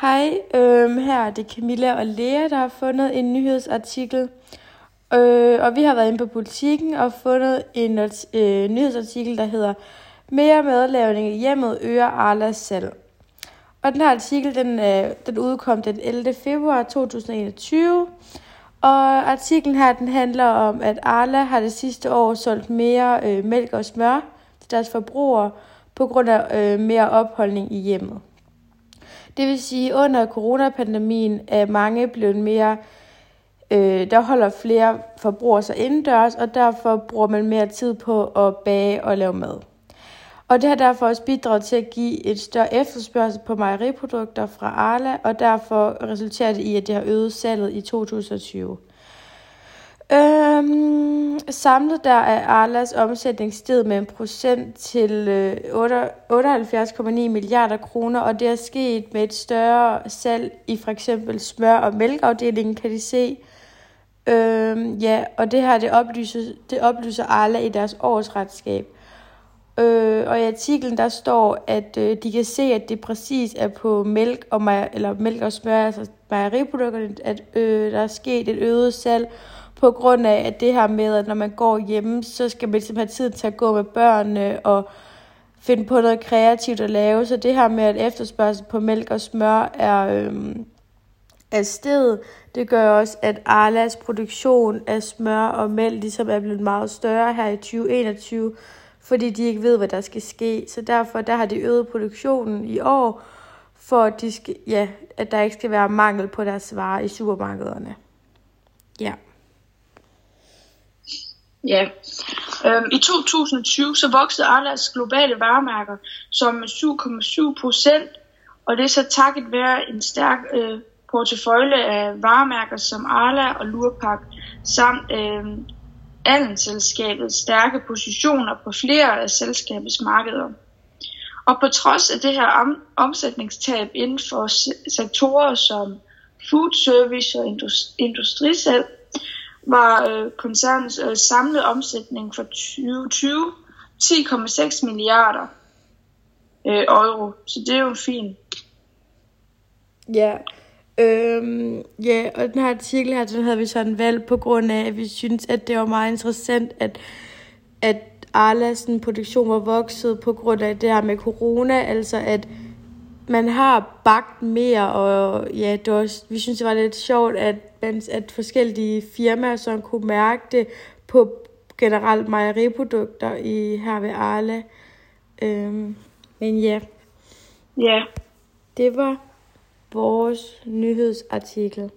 Hej, øhm, her er det Camilla og Lea, der har fundet en nyhedsartikel. Øh, og vi har været inde på politikken og fundet en øh, nyhedsartikel, der hedder Mere madlavning i hjemmet øger Arlas salg. Og den her artikel, den, øh, den udkom den 11. februar 2021. Og artiklen her, den handler om, at Arla har det sidste år solgt mere øh, mælk og smør til deres forbrugere på grund af øh, mere opholdning i hjemmet. Det vil sige, at under coronapandemien er mange blevet mere, øh, der holder flere forbrugere sig indendørs, og derfor bruger man mere tid på at bage og lave mad. Og det har derfor også bidraget til at give et større efterspørgsel på mejeriprodukter fra Arla, og derfor resulterer det i, at det har øget salget i 2020. Samlet der er Arlas omsætning steget med en procent til øh, 78,9 milliarder kroner, og det er sket med et større salg i for eksempel smør- og mælkeafdelingen, kan de se. Øhm, ja, og det her det oplyser, det oplyser Arla i deres årsregnskab. Øh, og i artiklen der står, at øh, de kan se, at det præcis er på mælk og, mejer, eller mælk og smør, altså mejeriprodukterne, at øh, der er sket et øget salg, på grund af at det her med, at når man går hjemme, så skal man ligesom have tid til at gå med børnene og finde på noget kreativt at lave. Så det her med, at efterspørgsel på mælk og smør er, øhm, er sted, det gør også, at Arlas produktion af smør og mælk ligesom er blevet meget større her i 2021, fordi de ikke ved, hvad der skal ske. Så derfor der har de øget produktionen i år, for at, de skal, ja, at der ikke skal være mangel på deres varer i supermarkederne. Ja. Ja. Øhm, I 2020 så voksede Arlas globale varemærker som med 7,7 procent, og det er så takket være en stærk øh, portefølje af varemærker som Arla og Lurpak, samt øh, Allen-selskabets stærke positioner på flere af selskabets markeder. Og på trods af det her om- omsætningstab inden for sektorer som food service og industri- industrisalg, var øh, koncernens øh, samlede omsætning for 2020 10,6 milliarder øh, euro. Så det er jo fint. Ja, øhm, ja, og den her artikel her, den havde vi sådan valgt på grund af, at vi synes, at det var meget interessant, at, at Arlas produktion var vokset på grund af det her med corona, altså at man har bagt mere, og ja, det var, vi synes, det var lidt sjovt, at, at forskellige firmaer så kunne mærke det på generelt mejeriprodukter i her ved Arla. Øhm, men ja. Ja. Det var vores nyhedsartikel.